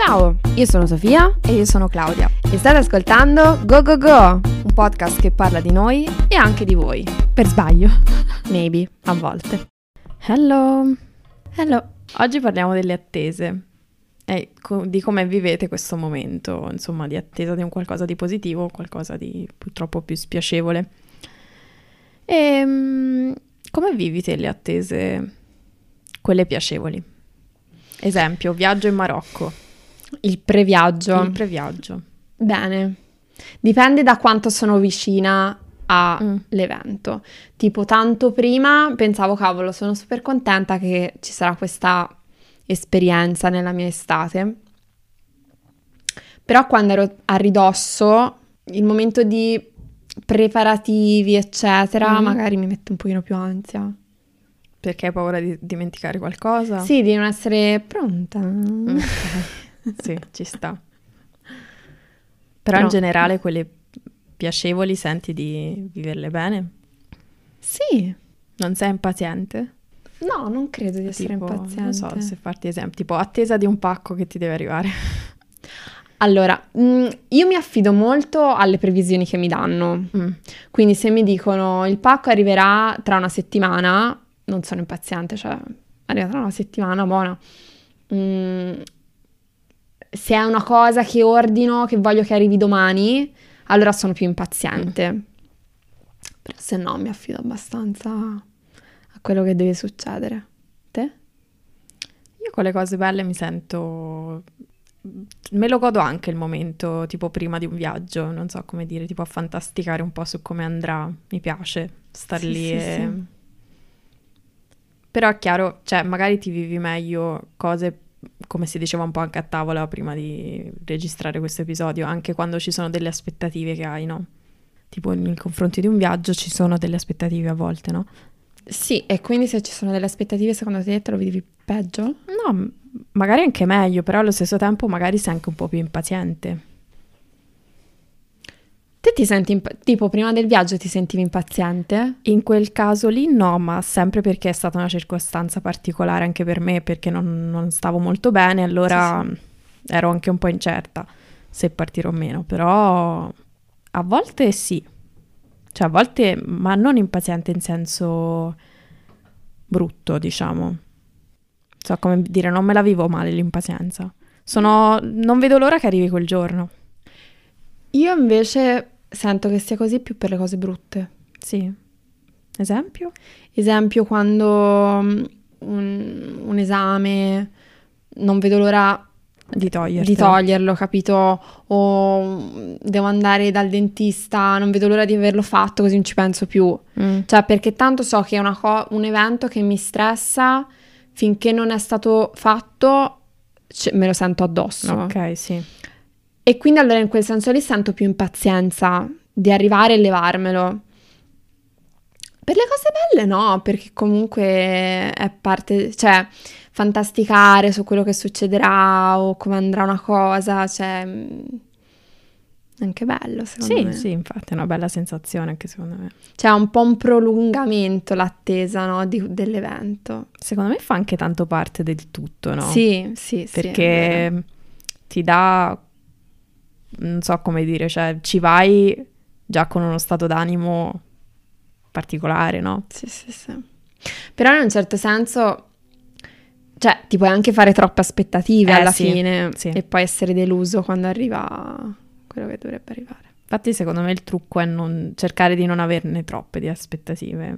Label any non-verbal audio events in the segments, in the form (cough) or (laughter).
Ciao, io sono Sofia e io sono Claudia e state ascoltando Go Go Go, un podcast che parla di noi e anche di voi. Per sbaglio. (laughs) Maybe, a volte. Hello. Hello. Oggi parliamo delle attese e di come vivete questo momento, insomma, di attesa di un qualcosa di positivo qualcosa di purtroppo più spiacevole. E ehm, come vivi te le attese, quelle piacevoli? Esempio, viaggio in Marocco. Il previaggio. Il previaggio. Bene. Dipende da quanto sono vicina all'evento. Mm. Tipo, tanto prima pensavo, cavolo, sono super contenta che ci sarà questa esperienza nella mia estate. Però quando ero a ridosso, il momento di preparativi, eccetera, mm. magari mi mette un pochino più ansia. Perché hai paura di dimenticare qualcosa? Sì, di non essere pronta. Okay. (laughs) sì, (laughs) ci sta. Però no. in generale quelle piacevoli senti di viverle bene? Sì. Non sei impaziente? No, non credo di essere tipo, impaziente. Non so se farti esempio, tipo attesa di un pacco che ti deve arrivare. (laughs) Allora, mm, io mi affido molto alle previsioni che mi danno. Mm. Quindi se mi dicono il pacco arriverà tra una settimana, non sono impaziente, cioè arriva tra una settimana, buona. Mm, se è una cosa che ordino, che voglio che arrivi domani, allora sono più impaziente. Mm. Però se no mi affido abbastanza a quello che deve succedere. Te? Io con le cose belle mi sento... Me lo godo anche il momento, tipo prima di un viaggio, non so come dire, tipo a fantasticare un po' su come andrà. Mi piace star sì, lì sì, e... Sì. Però è chiaro, cioè magari ti vivi meglio cose come si diceva un po' anche a tavola prima di registrare questo episodio, anche quando ci sono delle aspettative che hai, no? Tipo nei confronti di un viaggio ci sono delle aspettative a volte, no? Sì, e quindi se ci sono delle aspettative, secondo te te lo vivi peggio? No, magari anche meglio, però allo stesso tempo magari sei anche un po' più impaziente. Ti senti, imp- tipo prima del viaggio ti sentivi impaziente? In quel caso lì no, ma sempre perché è stata una circostanza particolare anche per me, perché non, non stavo molto bene, allora sì, sì. ero anche un po' incerta se partire o meno, però a volte sì, cioè a volte, ma non impaziente in senso brutto, diciamo. So come dire, non me la vivo male l'impazienza. Sono, non vedo l'ora che arrivi quel giorno. Io invece sento che sia così più per le cose brutte. Sì. Esempio? Esempio quando mm, un, un esame non vedo l'ora di, di, toglierlo, capito? O mm, devo andare dal dentista, non vedo l'ora di averlo fatto così non ci penso più. Mm. Cioè, perché tanto so che è co- un evento che mi stressa finché non è stato fatto, c- me lo sento addosso. Ok, sì. E quindi allora in quel senso lì sento più impazienza di arrivare e levarmelo. Per le cose belle no, perché comunque è parte, cioè fantasticare su quello che succederà o come andrà una cosa, cioè mm, anche bello secondo sì, me. Sì, infatti è una bella sensazione anche secondo me. Cioè un po' un prolungamento l'attesa no, di, dell'evento. Secondo me fa anche tanto parte del tutto, no? Sì, sì, sì. Perché ti dà non so come dire, cioè ci vai già con uno stato d'animo particolare, no? Sì, sì, sì. Però in un certo senso, cioè ti puoi anche fare troppe aspettative eh, alla sì, fine sì. e poi essere deluso quando arriva quello che dovrebbe arrivare. Infatti secondo me il trucco è non, cercare di non averne troppe di aspettative.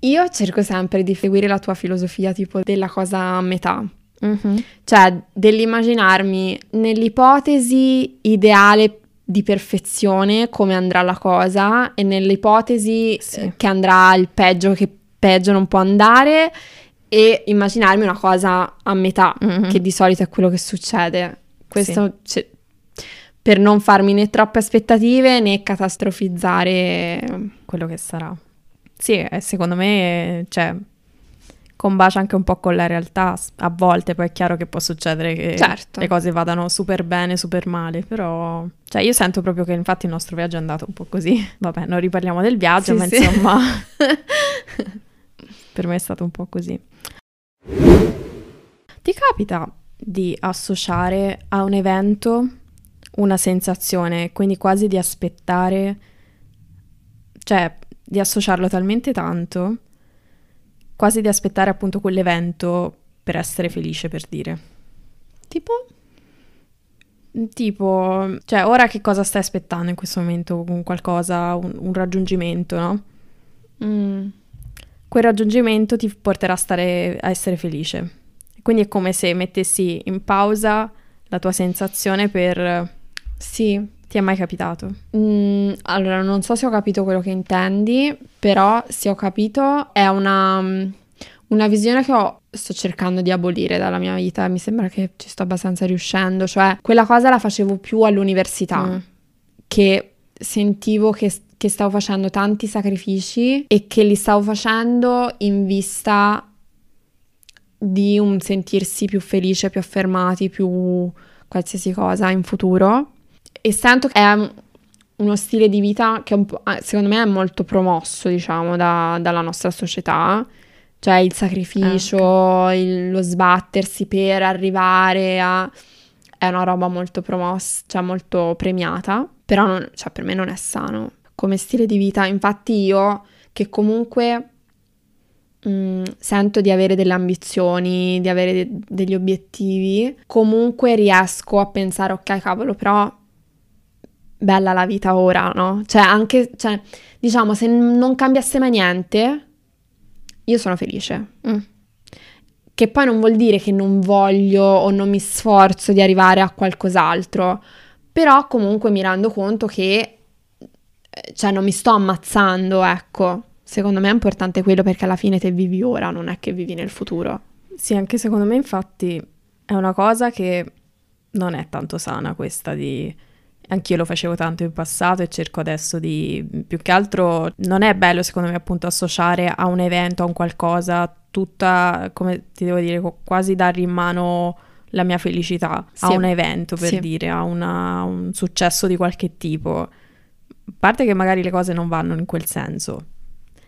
Io cerco sempre di seguire la tua filosofia tipo della cosa a metà. Mm-hmm. Cioè, dell'immaginarmi nell'ipotesi ideale di perfezione come andrà la cosa e nell'ipotesi sì. Eh, che andrà il peggio che peggio non può andare e immaginarmi una cosa a metà, mm-hmm. che di solito è quello che succede. Questo sì. cioè, per non farmi né troppe aspettative né catastrofizzare quello che sarà. Sì, secondo me, cioè, combacia anche un po' con la realtà. A volte poi è chiaro che può succedere che certo. le cose vadano super bene, super male, però cioè io sento proprio che infatti il nostro viaggio è andato un po' così. (laughs) Vabbè, non riparliamo del viaggio, sì, ma sì. insomma (laughs) per me è stato un po' così. Ti capita di associare a un evento una sensazione, quindi quasi di aspettare, cioè di associarlo talmente tanto, quasi di aspettare appunto quell'evento per essere felice, per dire. Tipo? Tipo, cioè, ora che cosa stai aspettando in questo momento? Un qualcosa, un, un raggiungimento, no? Mm. Quel raggiungimento ti porterà a, stare, a essere felice. Quindi è come se mettessi in pausa la tua sensazione per... Sì. Ti è mai capitato? Mm, allora, non so se ho capito quello che intendi, però se ho capito è una, una visione che ho, sto cercando di abolire dalla mia vita. Mi sembra che ci sto abbastanza riuscendo. Cioè, quella cosa la facevo più all'università, mm. che sentivo che, che stavo facendo tanti sacrifici e che li stavo facendo in vista di un sentirsi più felice, più affermati, più qualsiasi cosa in futuro. E sento che è uno stile di vita che secondo me è molto promosso, diciamo, da, dalla nostra società. Cioè il sacrificio, ah, il, lo sbattersi per arrivare a... è una roba molto promossa, cioè molto premiata, però non, cioè, per me non è sano come stile di vita. Infatti io che comunque Mm, sento di avere delle ambizioni, di avere de- degli obiettivi, comunque riesco a pensare, ok, cavolo, però bella la vita ora, no? Cioè, anche, cioè, diciamo, se non cambiasse mai niente, io sono felice. Mm. Che poi non vuol dire che non voglio o non mi sforzo di arrivare a qualcos'altro, però comunque mi rendo conto che, eh, cioè, non mi sto ammazzando, ecco. Secondo me è importante quello perché alla fine te vivi ora, non è che vivi nel futuro. Sì, anche secondo me infatti è una cosa che non è tanto sana questa di... Anch'io lo facevo tanto in passato e cerco adesso di... Più che altro non è bello secondo me appunto associare a un evento, a un qualcosa, tutta, come ti devo dire, quasi dare in mano la mia felicità sì. a un evento, per sì. dire, a una, un successo di qualche tipo. A parte che magari le cose non vanno in quel senso,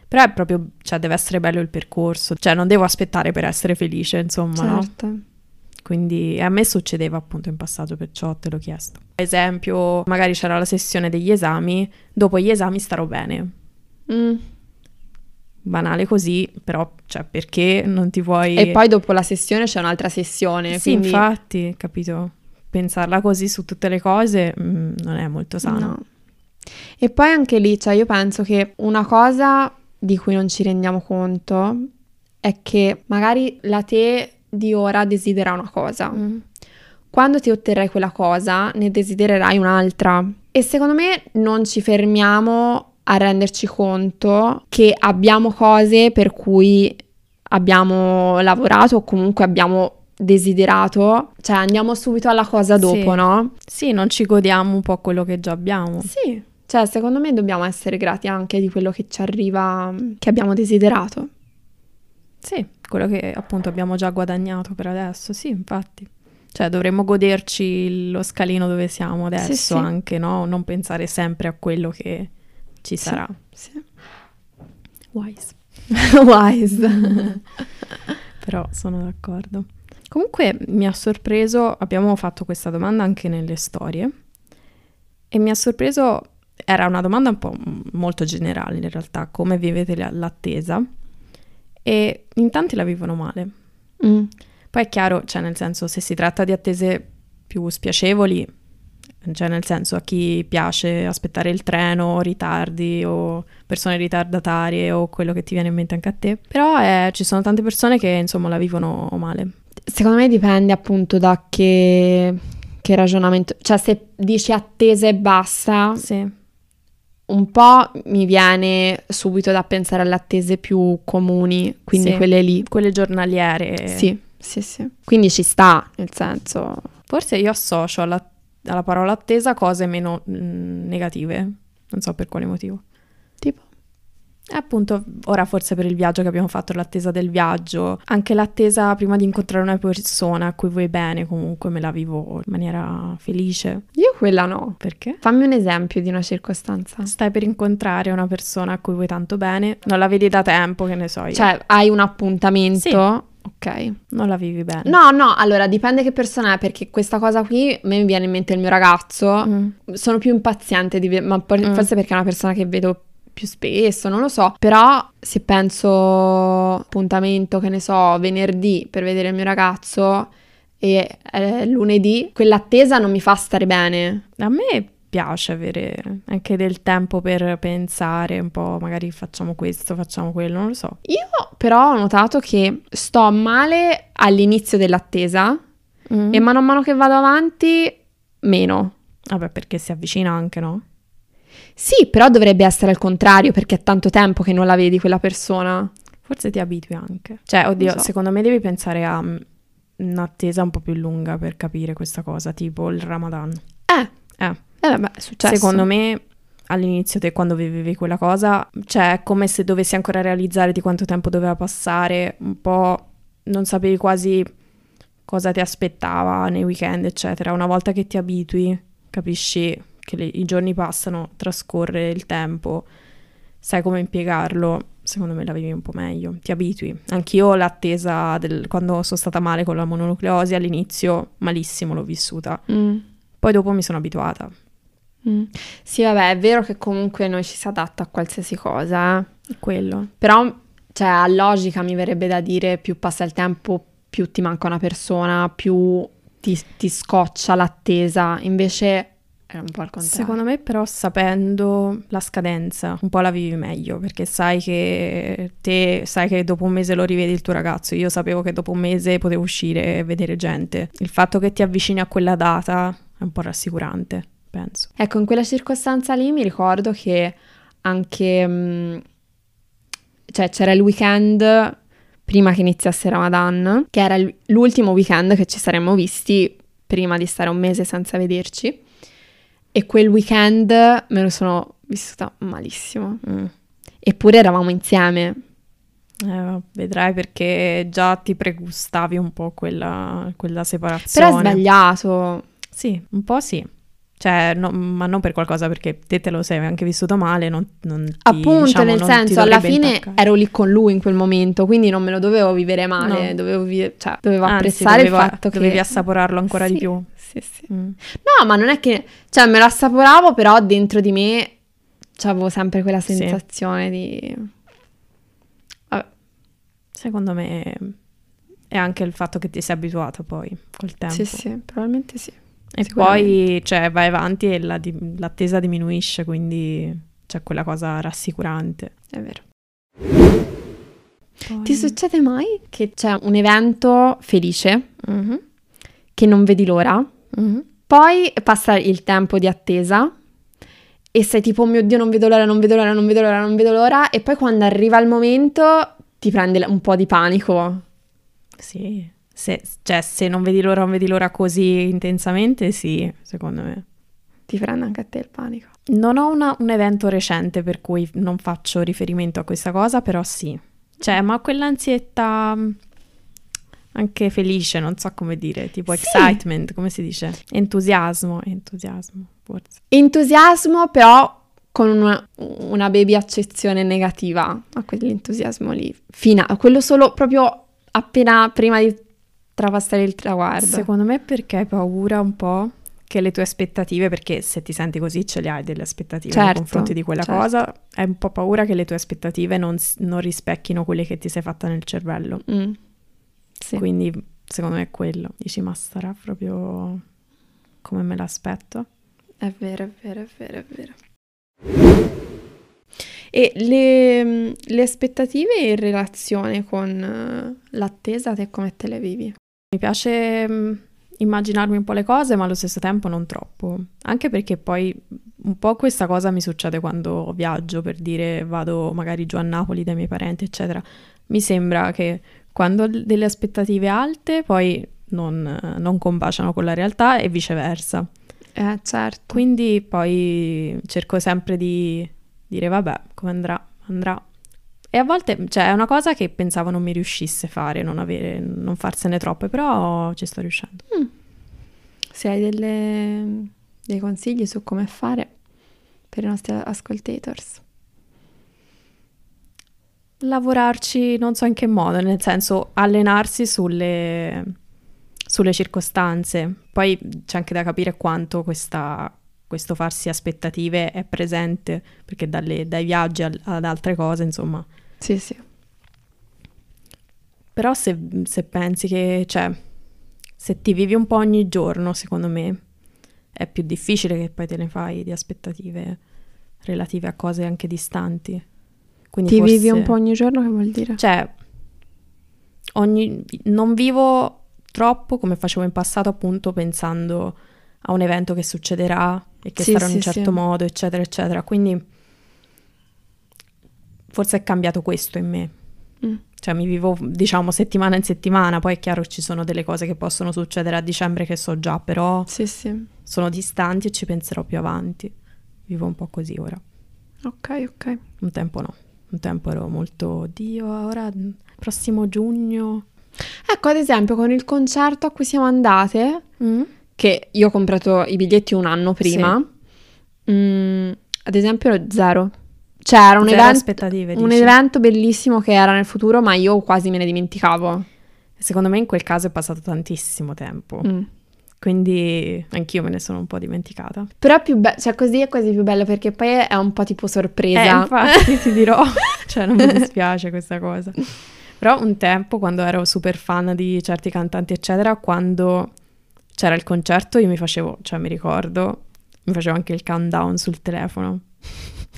però è proprio, cioè deve essere bello il percorso, cioè non devo aspettare per essere felice, insomma, certo. no? Quindi a me succedeva appunto in passato, perciò te l'ho chiesto. Ad esempio, magari c'era la sessione degli esami, dopo gli esami starò bene. Mm. Banale così, però, cioè, perché non ti vuoi... E poi dopo la sessione c'è un'altra sessione, Sì, quindi... infatti, capito? Pensarla così su tutte le cose mh, mm, non è molto sano. No. E poi anche lì, cioè, io penso che una cosa di cui non ci rendiamo conto è che magari la te di ora desidera una cosa. Mm. Quando ti otterrai quella cosa, ne desidererai un'altra. E secondo me non ci fermiamo a renderci conto che abbiamo cose per cui abbiamo lavorato o comunque abbiamo desiderato, cioè andiamo subito alla cosa dopo, sì. no? Sì, non ci godiamo un po' quello che già abbiamo. Sì. Cioè, secondo me dobbiamo essere grati anche di quello che ci arriva, che abbiamo desiderato. Sì, quello che appunto abbiamo già guadagnato per adesso, sì, infatti. Cioè, dovremmo goderci lo scalino dove siamo adesso sì, sì. anche, no? Non pensare sempre a quello che ci sì, sarà. Sì. Wise. (laughs) Wise. (laughs) Però sono d'accordo. Comunque mi ha sorpreso, abbiamo fatto questa domanda anche nelle storie e mi ha sorpreso era una domanda un po' molto generale in realtà, come vivete l'attesa? E in tanti la vivono male. Mm. Poi è chiaro, cioè nel senso, se si tratta di attese più spiacevoli, cioè nel senso a chi piace aspettare il treno, ritardi o persone ritardatarie o quello che ti viene in mente anche a te, però eh, ci sono tante persone che insomma la vivono male. Secondo me dipende appunto da che, che ragionamento, cioè se dici attese e basta, sì un po' mi viene subito da pensare alle attese più comuni, quindi sì, quelle lì. Quelle giornaliere. Sì, sì, sì. Quindi ci sta, nel senso... Forse io associo alla, alla parola attesa cose meno mh, mm, negative, non so per quale motivo. Appunto, ora forse per il viaggio che abbiamo fatto, l'attesa del viaggio, anche l'attesa prima di incontrare una persona a cui vuoi bene, comunque me la vivo in maniera felice. Io quella no. Perché? Fammi un esempio di una circostanza. Stai per incontrare una persona a cui vuoi tanto bene, non la vedi da tempo, che ne so io. Cioè, hai un appuntamento. Sì. Ok. Non la vivi bene. No, no, allora dipende che persona è, perché questa cosa qui, a me mi viene in mente il mio ragazzo, Mm. sono più impaziente, di ma Mm. forse perché è una persona che vedo più spesso, non lo so, però se penso appuntamento, che ne so, venerdì per vedere il mio ragazzo e è lunedì, quell'attesa non mi fa stare bene. A me piace avere anche del tempo per pensare un po', magari facciamo questo, facciamo quello, non lo so. Io però ho notato che sto male all'inizio dell'attesa Mm. e mano a mano che vado avanti meno. Vabbè, perché si avvicina anche, no? Sì, però dovrebbe essere al contrario perché è tanto tempo che non la vedi quella persona. Forse ti abitui anche. Cioè, oddio, so. secondo me devi pensare a mm, un'attesa un po' più lunga per capire questa cosa, tipo il Ramadan. Eh, Eh. eh vabbè, è successo. Secondo me all'inizio te quando vivevi quella cosa, cioè è come se dovessi ancora realizzare di quanto tempo doveva passare, un po' non sapevi quasi cosa ti aspettava nei weekend, eccetera. Una volta che ti abitui, capisci che le- i giorni passano, trascorre il tempo, sai come impiegarlo, secondo me la vivi un po' meglio, ti abitui. Anch'io l'attesa del, quando sono stata male con la mononucleosi all'inizio malissimo l'ho vissuta. Mm, Poi dopo mi sono abituata. mm. Sì, vabbè, è vero che comunque noi ci si adatta a qualsiasi cosa, eh. Quello. Però, cioè, a logica mi verrebbe da dire più passa il tempo, più ti manca una persona, più ti, ti scoccia l'attesa. Invece è un po' al contrario. Secondo me però sapendo la scadenza un po' la vivi meglio perché sai che te sai che dopo un mese lo rivedi il tuo ragazzo, io sapevo che dopo un mese potevo uscire e vedere gente. Il fatto che ti avvicini a quella data è un po' rassicurante, penso. Ecco, in quella circostanza lì mi ricordo che anche, mm, cioè c'era il weekend prima che iniziasse Ramadan, che era l'ultimo weekend che ci saremmo visti prima di stare un mese senza vederci. E quel weekend me lo sono vissuta malissimo. Mm. Eppure eravamo insieme. Eh, vedrai perché già ti pregustavi un po' quella, quella Però separazione. è sbagliato. Sì, un po' sì. Cioè, no- ma non per qualcosa perché te te lo sei anche vissuto male, non, non ti, Appunto, diciamo, nel non senso, alla fine intaccare. ero lì con lui in quel momento, quindi non me lo dovevo vivere male, No. dovevo, vi- cioè, dovevo Anzi, apprezzare doveva- il fatto che... dovevi assaporarlo ancora di Sì, più. Sì, sì. Mm. No, ma non è che... Cioè, me lo assaporavo, però dentro di me avevo sempre quella Sì. sensazione di... Vabbè, Secondo me è anche il fatto che ti sei abituata poi col tempo. sì, sì, probabilmente sì. E poi cioè, vai avanti e la di- l'attesa diminuisce, quindi c'è quella cosa rassicurante. È vero. Poi- Ti succede mai che c'è un evento felice Mhm, che non vedi l'ora? mhm. Poi passa il tempo di attesa e sei tipo, oh mio Dio, non vedo l'ora, non vedo l'ora, non vedo l'ora, non vedo l'ora. E poi quando arriva il momento ti prende un po' di panico. Sì, se, cioè se non vedi l'ora, non vedi l'ora così intensamente, sì, secondo me. Ti prende anche a te il panico. Non ho una- un evento recente per cui non faccio riferimento a questa cosa, però sì. Cioè, ma quell'ansietta mh, anche felice, non so come dire, tipo Sì. excitement, come si dice? Entusiasmo, entusiasmo, forse. Entusiasmo, però con una, una baby accezione negativa a quell'entusiasmo lì. Fina, quello solo proprio appena prima di trapassare il traguardo. Secondo me perché hai paura un po' che le tue aspettative, perché se ti senti così ce le hai delle aspettative nei Certo, confronti di quella certo. cosa, hai un po' paura che le tue aspettative non, non rispecchino quelle che ti sei fatta nel cervello. Mm. Sì. Quindi secondo me è quello. Dici, ma sarà proprio come me l'aspetto? È vero, è vero, è vero, è vero. E le, le aspettative in relazione con eh, l'attesa, te come te le vivi? Mi piace mm, immaginarmi un po' le cose, ma allo stesso tempo non troppo. Anche perché poi un po' questa cosa mi succede quando viaggio, per dire vado magari giù a Napoli dai miei parenti, eccetera. Mi sembra che quando ho delle aspettative alte poi non, non combaciano con la realtà e viceversa. Eh, certo. Quindi poi cerco sempre di dire vabbè, come andrà, andrà. E a volte, cioè, è una cosa che pensavo non mi riuscisse a fare, non, avere, non farsene troppe, però ci sto riuscendo. Se hai delle- dei consigli su come fare per i nostri ascoltators. lavorarci non so in che modo, nel senso allenarsi sulle, sulle circostanze. Poi c'è anche da capire quanto questa, questo farsi aspettative è presente, perché dalle, dai viaggi al, ad altre cose, insomma. Sì, sì. Però se, se pensi che, cioè, se ti vivi un po' ogni giorno, secondo me, è più difficile che poi te ne fai di aspettative relative a cose anche distanti. Quindi Ti forse... vivi un po' ogni giorno, che vuol dire? Cioè, ogni... non vivo troppo come facevo in passato, appunto, pensando a un evento che succederà e che sì, sarà in un certo sì. modo, eccetera, eccetera. Quindi forse è cambiato questo in me. Mm. Cioè mi vivo, diciamo, settimana in settimana, poi è chiaro ci sono delle cose che possono succedere a dicembre che so già, però sì, sì. sono distanti e ci penserò più avanti. Vivo un po' così ora. Ok, ok. Un tempo no. Un tempo ero molto, Dio, ora prossimo giugno. Ecco, ad esempio, con il concerto a cui siamo andate, mm. che io ho comprato i biglietti un anno prima, sì. mm, ad esempio zero. Cioè, era un, event- un evento bellissimo che era nel futuro, ma io quasi me ne dimenticavo. Secondo me in quel caso è passato tantissimo tempo. Mm. Quindi anch'io me ne sono un po' dimenticata. Però più bello, cioè così è quasi più bello perché poi è un po' tipo sorpresa. Eh, infatti ti dirò, (laughs) cioè non mi dispiace questa cosa. Però un tempo, quando ero super fan di certi cantanti, eccetera, quando c'era il concerto io mi facevo, cioè mi ricordo, mi facevo anche il countdown sul telefono.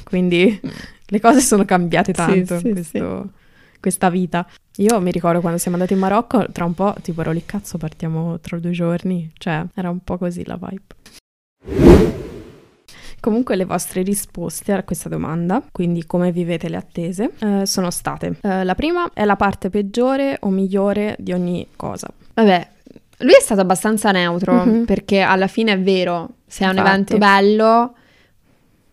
Quindi le cose sono cambiate tanto sì, sì, questo, questa vita. Io mi ricordo quando siamo andati in Marocco, tra un po', tipo ero lì, cazzo, partiamo tra due giorni. Cioè, era un po' così la vibe. Comunque le vostre risposte a questa domanda, quindi come vivete le attese, eh, sono state. Eh, la prima è la parte peggiore o migliore di ogni cosa. Vabbè, lui è stato abbastanza neutro mm-hmm. perché alla fine è vero, se è un evento bello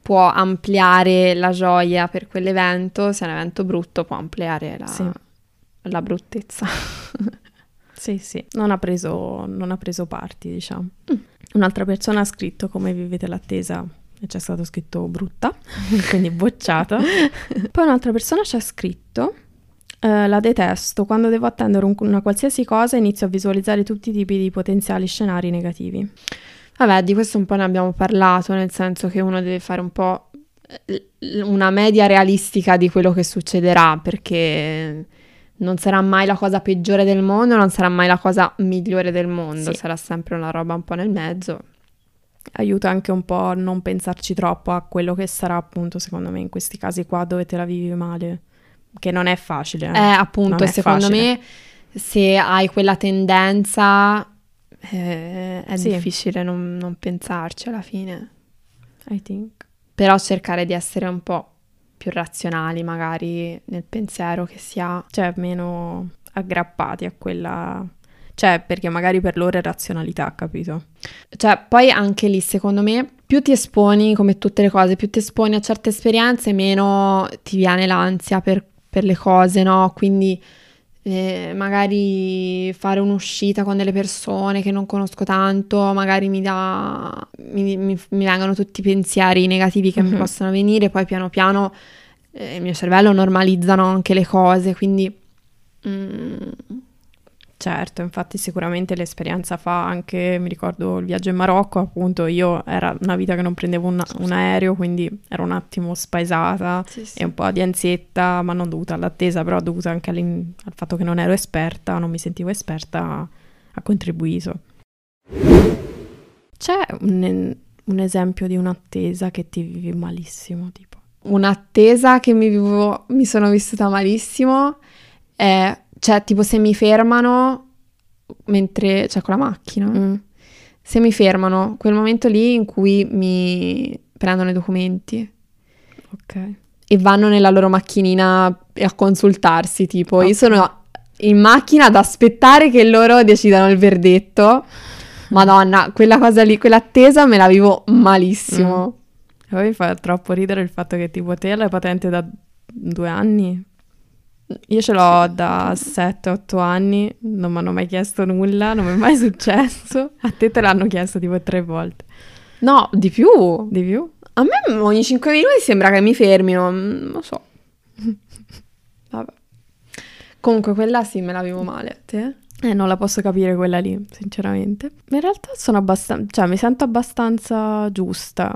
può ampliare la gioia per quell'evento, se è un evento brutto può ampliare la, sì la bruttezza. (laughs) sì, sì, non ha preso, non ha preso parti, diciamo. Mm. Un'altra persona ha scritto come vivete l'attesa e c'è stato scritto brutta, (laughs) quindi bocciata. (laughs) Poi un'altra persona ci ha scritto Uh, la detesto. Quando devo attendere un, una qualsiasi cosa inizio a visualizzare tutti i tipi di potenziali scenari negativi. Vabbè, di questo un po' ne abbiamo parlato, nel senso che uno deve fare un po' una media realistica di quello che succederà, perché non sarà mai la cosa peggiore del mondo, non sarà mai la cosa migliore del mondo, sì. sarà sempre una roba un po' nel mezzo. Aiuta anche un po' a non pensarci troppo a quello che sarà appunto secondo me in questi casi qua dove te la vivi male, che non è facile. Eh, eh appunto, secondo facile. me se hai quella tendenza eh, è sì. difficile non, non pensarci alla fine. I think. Però cercare di essere un po' più razionali magari nel pensiero che si ha. Cioè meno aggrappati a quella... Cioè, perché magari per loro è razionalità, capito? Cioè, poi anche lì, secondo me, più ti esponi, come tutte le cose, più ti esponi a certe esperienze, meno ti viene l'ansia per, per le cose, no? Quindi eh, magari fare un'uscita con delle persone che non conosco tanto, magari mi dà, mi, mi, mi vengono tutti i pensieri negativi che mm-hmm. mi mhm. possono venire, poi piano piano eh, il mio cervello normalizzano anche le cose, quindi... Mm, Certo, infatti sicuramente l'esperienza fa anche, mi ricordo il viaggio in Marocco, appunto io era una vita che non prendevo un, un aereo, quindi ero un attimo spaesata sì, sì. e un po' di ansietta, ma non dovuta all'attesa, però dovuta anche al fatto che non ero esperta, non mi sentivo esperta, ha contribuito. C'è un, un esempio di un'attesa che ti vivi malissimo, tipo? Un'attesa che mi, vivo, mi sono vissuta malissimo è cioè, tipo se mi fermano mentre, cioè con la macchina, mm. se mi fermano, quel momento lì in cui mi prendono i documenti. Ok. E vanno nella loro macchinina a consultarsi, tipo, okay. io sono in macchina ad aspettare che loro decidano il verdetto. Madonna, quella cosa lì, quell'attesa me la vivo malissimo. Mm. E poi mi fa troppo ridere il fatto che tipo te la patente da due anni, io ce l'ho da 7-8 anni, non mi hanno mai chiesto nulla, non mi è mai (laughs) successo. A te te l'hanno chiesto tipo tre volte. No, di più. Di più? A me ogni 5 minuti sembra che mi fermino, non lo so. (laughs) Vabbè. Comunque quella sì me la vivo male. Te? Eh, non la posso capire quella lì, sinceramente. In realtà sono abbastanza, cioè mi sento abbastanza giusta.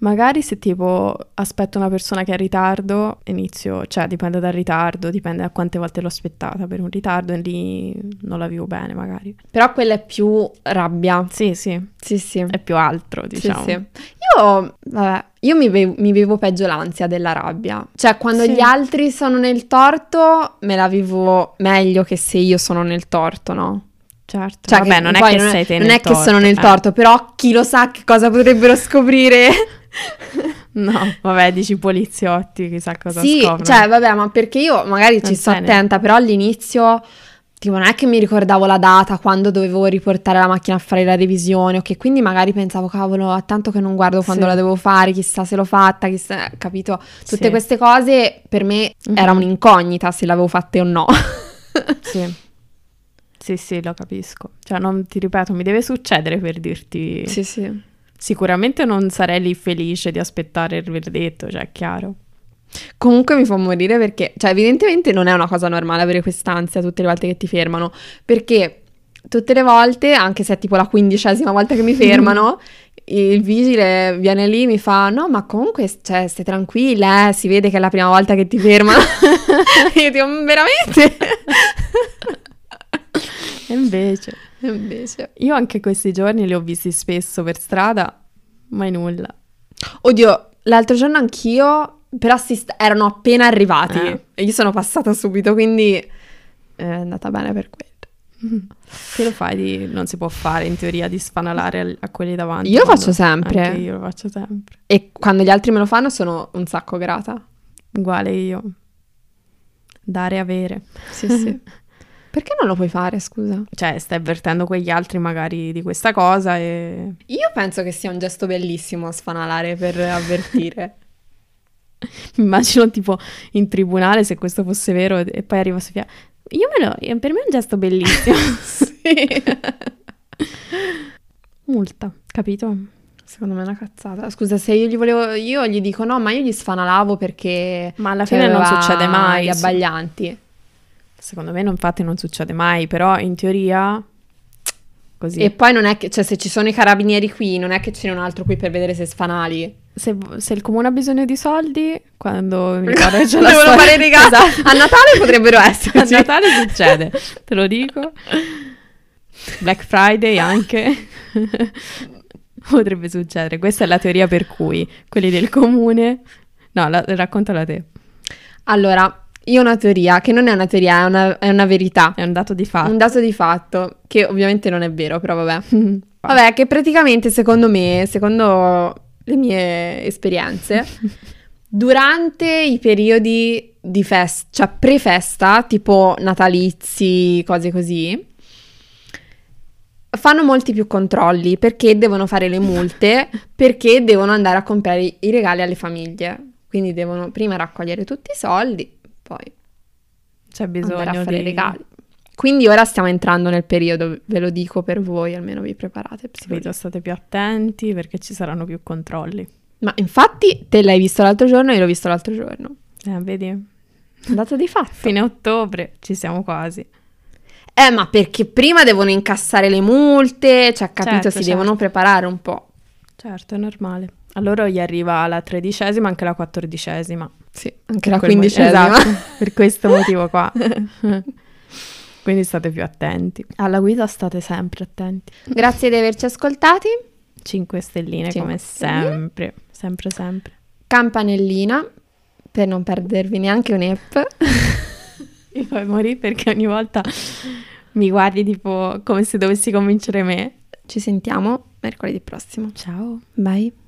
Magari se tipo aspetto una persona che è in ritardo, inizio, cioè dipende dal ritardo, dipende da quante volte l'ho aspettata per un ritardo e lì non la vivo bene magari. Però quella è più rabbia. Sì, sì, Sì, sì. è più altro, diciamo. Sì, sì. Io, vabbè, io mi, ve- mi vivo peggio l'ansia della rabbia. Cioè, quando Sì. gli altri sono nel torto, me la vivo meglio che se io sono nel torto, no? Certo. Cioè, Vabbè, non è che non sei te Non è che sono torto, nel eh. torto, però chi lo sa che cosa potrebbero scoprire. (laughs) No, vabbè, dici poliziotti, chissà cosa sì, scoprono. cioè, vabbè, ma perché io magari ci Non sto sei nel- attenta, però all'inizio... Tipo, non è che mi ricordavo la data quando dovevo riportare la macchina a fare la revisione, ok? Quindi magari pensavo, cavolo, a tanto che non guardo quando Sì. la devo fare, chissà se l'ho fatta, chissà, capito? Tutte Sì. queste cose per me Mhm. era un'incognita se l'avevo fatte o no. Sì. (laughs) Sì, sì, lo capisco. Cioè, non ti ripeto, mi deve succedere per dirti... sì, sì. Sicuramente non sarei lì felice di aspettare il verdetto, cioè, è chiaro. Comunque mi fa morire perché, cioè, evidentemente non è una cosa normale avere quest'ansia tutte le volte che ti fermano, perché tutte le volte, anche se è tipo la quindicesima volta che mi (laughs) fermano, il vigile viene lì e mi fa, no, ma comunque, cioè, stai tranquilla, eh, si vede che è la prima volta che ti fermano. (laughs) (laughs) io dico, "Mm, veramente? E invece... E invece... Io anche questi giorni li ho visti spesso per strada, mai nulla. Oddio, l'altro giorno anch'io, però si sta- erano appena arrivati Eh. e io sono passata subito, quindi eh, è andata bene per quello. (laughs) Che lo fai di... non si può fare in teoria di sfanalare al- a quelli davanti. Io lo faccio sempre. Io lo faccio sempre. E quando gli altri me lo fanno sono un sacco grata. Uguale io. Dare avere. Sì, sì. (laughs) Perché non lo puoi fare, scusa? Cioè, stai avvertendo quegli altri magari di questa cosa e... Io penso che sia un gesto bellissimo sfanalare per avvertire. (laughs) Mi immagino tipo in tribunale se questo fosse vero e poi arriva Sofia. Io me lo... Per me è un gesto bellissimo. (laughs) sì. (laughs) Multa, capito? Secondo me è una cazzata. Scusa, se io gli volevo... Io gli dico no, ma io gli sfanalavo perché... Ma alla fine non aveva succede mai. Gli abbaglianti. Secondo me, non- infatti, non succede mai, però in teoria così. E poi non è che... Cioè, se ci sono i carabinieri qui, non è che ce n'è un altro qui per vedere se sfanali. Se, se il comune ha bisogno di soldi, quando mi (laughs) ricordo c'è la Devono storia- fare. (laughs) Esatto. A Natale potrebbero (laughs) esserci. A Natale succede, te lo dico. Black Friday anche. Potrebbe succedere. Questa è la teoria per cui quelli del comune... No, la, raccontala te. Allora, io ho una teoria, che non è una teoria, è una, è una verità. È un dato di fatto. Un dato di fatto, che ovviamente non è vero, però vabbè. (laughs) Vabbè, che praticamente secondo me, secondo le mie esperienze, (laughs) durante i periodi di festa, cioè pre-festa, tipo natalizi, cose così, fanno molti più controlli perché devono fare le multe, (laughs) perché devono andare a comprare i- i regali alle famiglie. Quindi devono prima raccogliere tutti i soldi, poi C'è bisogno fare di i regali. Quindi ora stiamo entrando nel periodo, ve lo dico per voi, almeno vi preparate. Capito? State più attenti perché ci saranno più controlli. Ma infatti te l'hai visto l'altro giorno e io l'ho visto l'altro giorno. Eh, vedi? Dato di fatto. Fine ottobre ci siamo quasi. Eh, ma perché prima devono incassare le multe, cioè capito, Certo, si certo. devono preparare un po'. Certo, è normale. A loro gli arriva la tredicesima, anche la quattordicesima. Sì, anche la quindicesima. Esatto, (laughs) per questo motivo qua. (laughs) Quindi state più attenti. Alla guida state sempre attenti. Grazie di averci ascoltati. 5 stelline Cinque come stelline. sempre. Sempre, sempre. Campanellina per non perdervi neanche un app. Mi fai morire perché ogni volta mi guardi tipo come se dovessi convincere me. Ci sentiamo mercoledì prossimo. Ciao. Bye.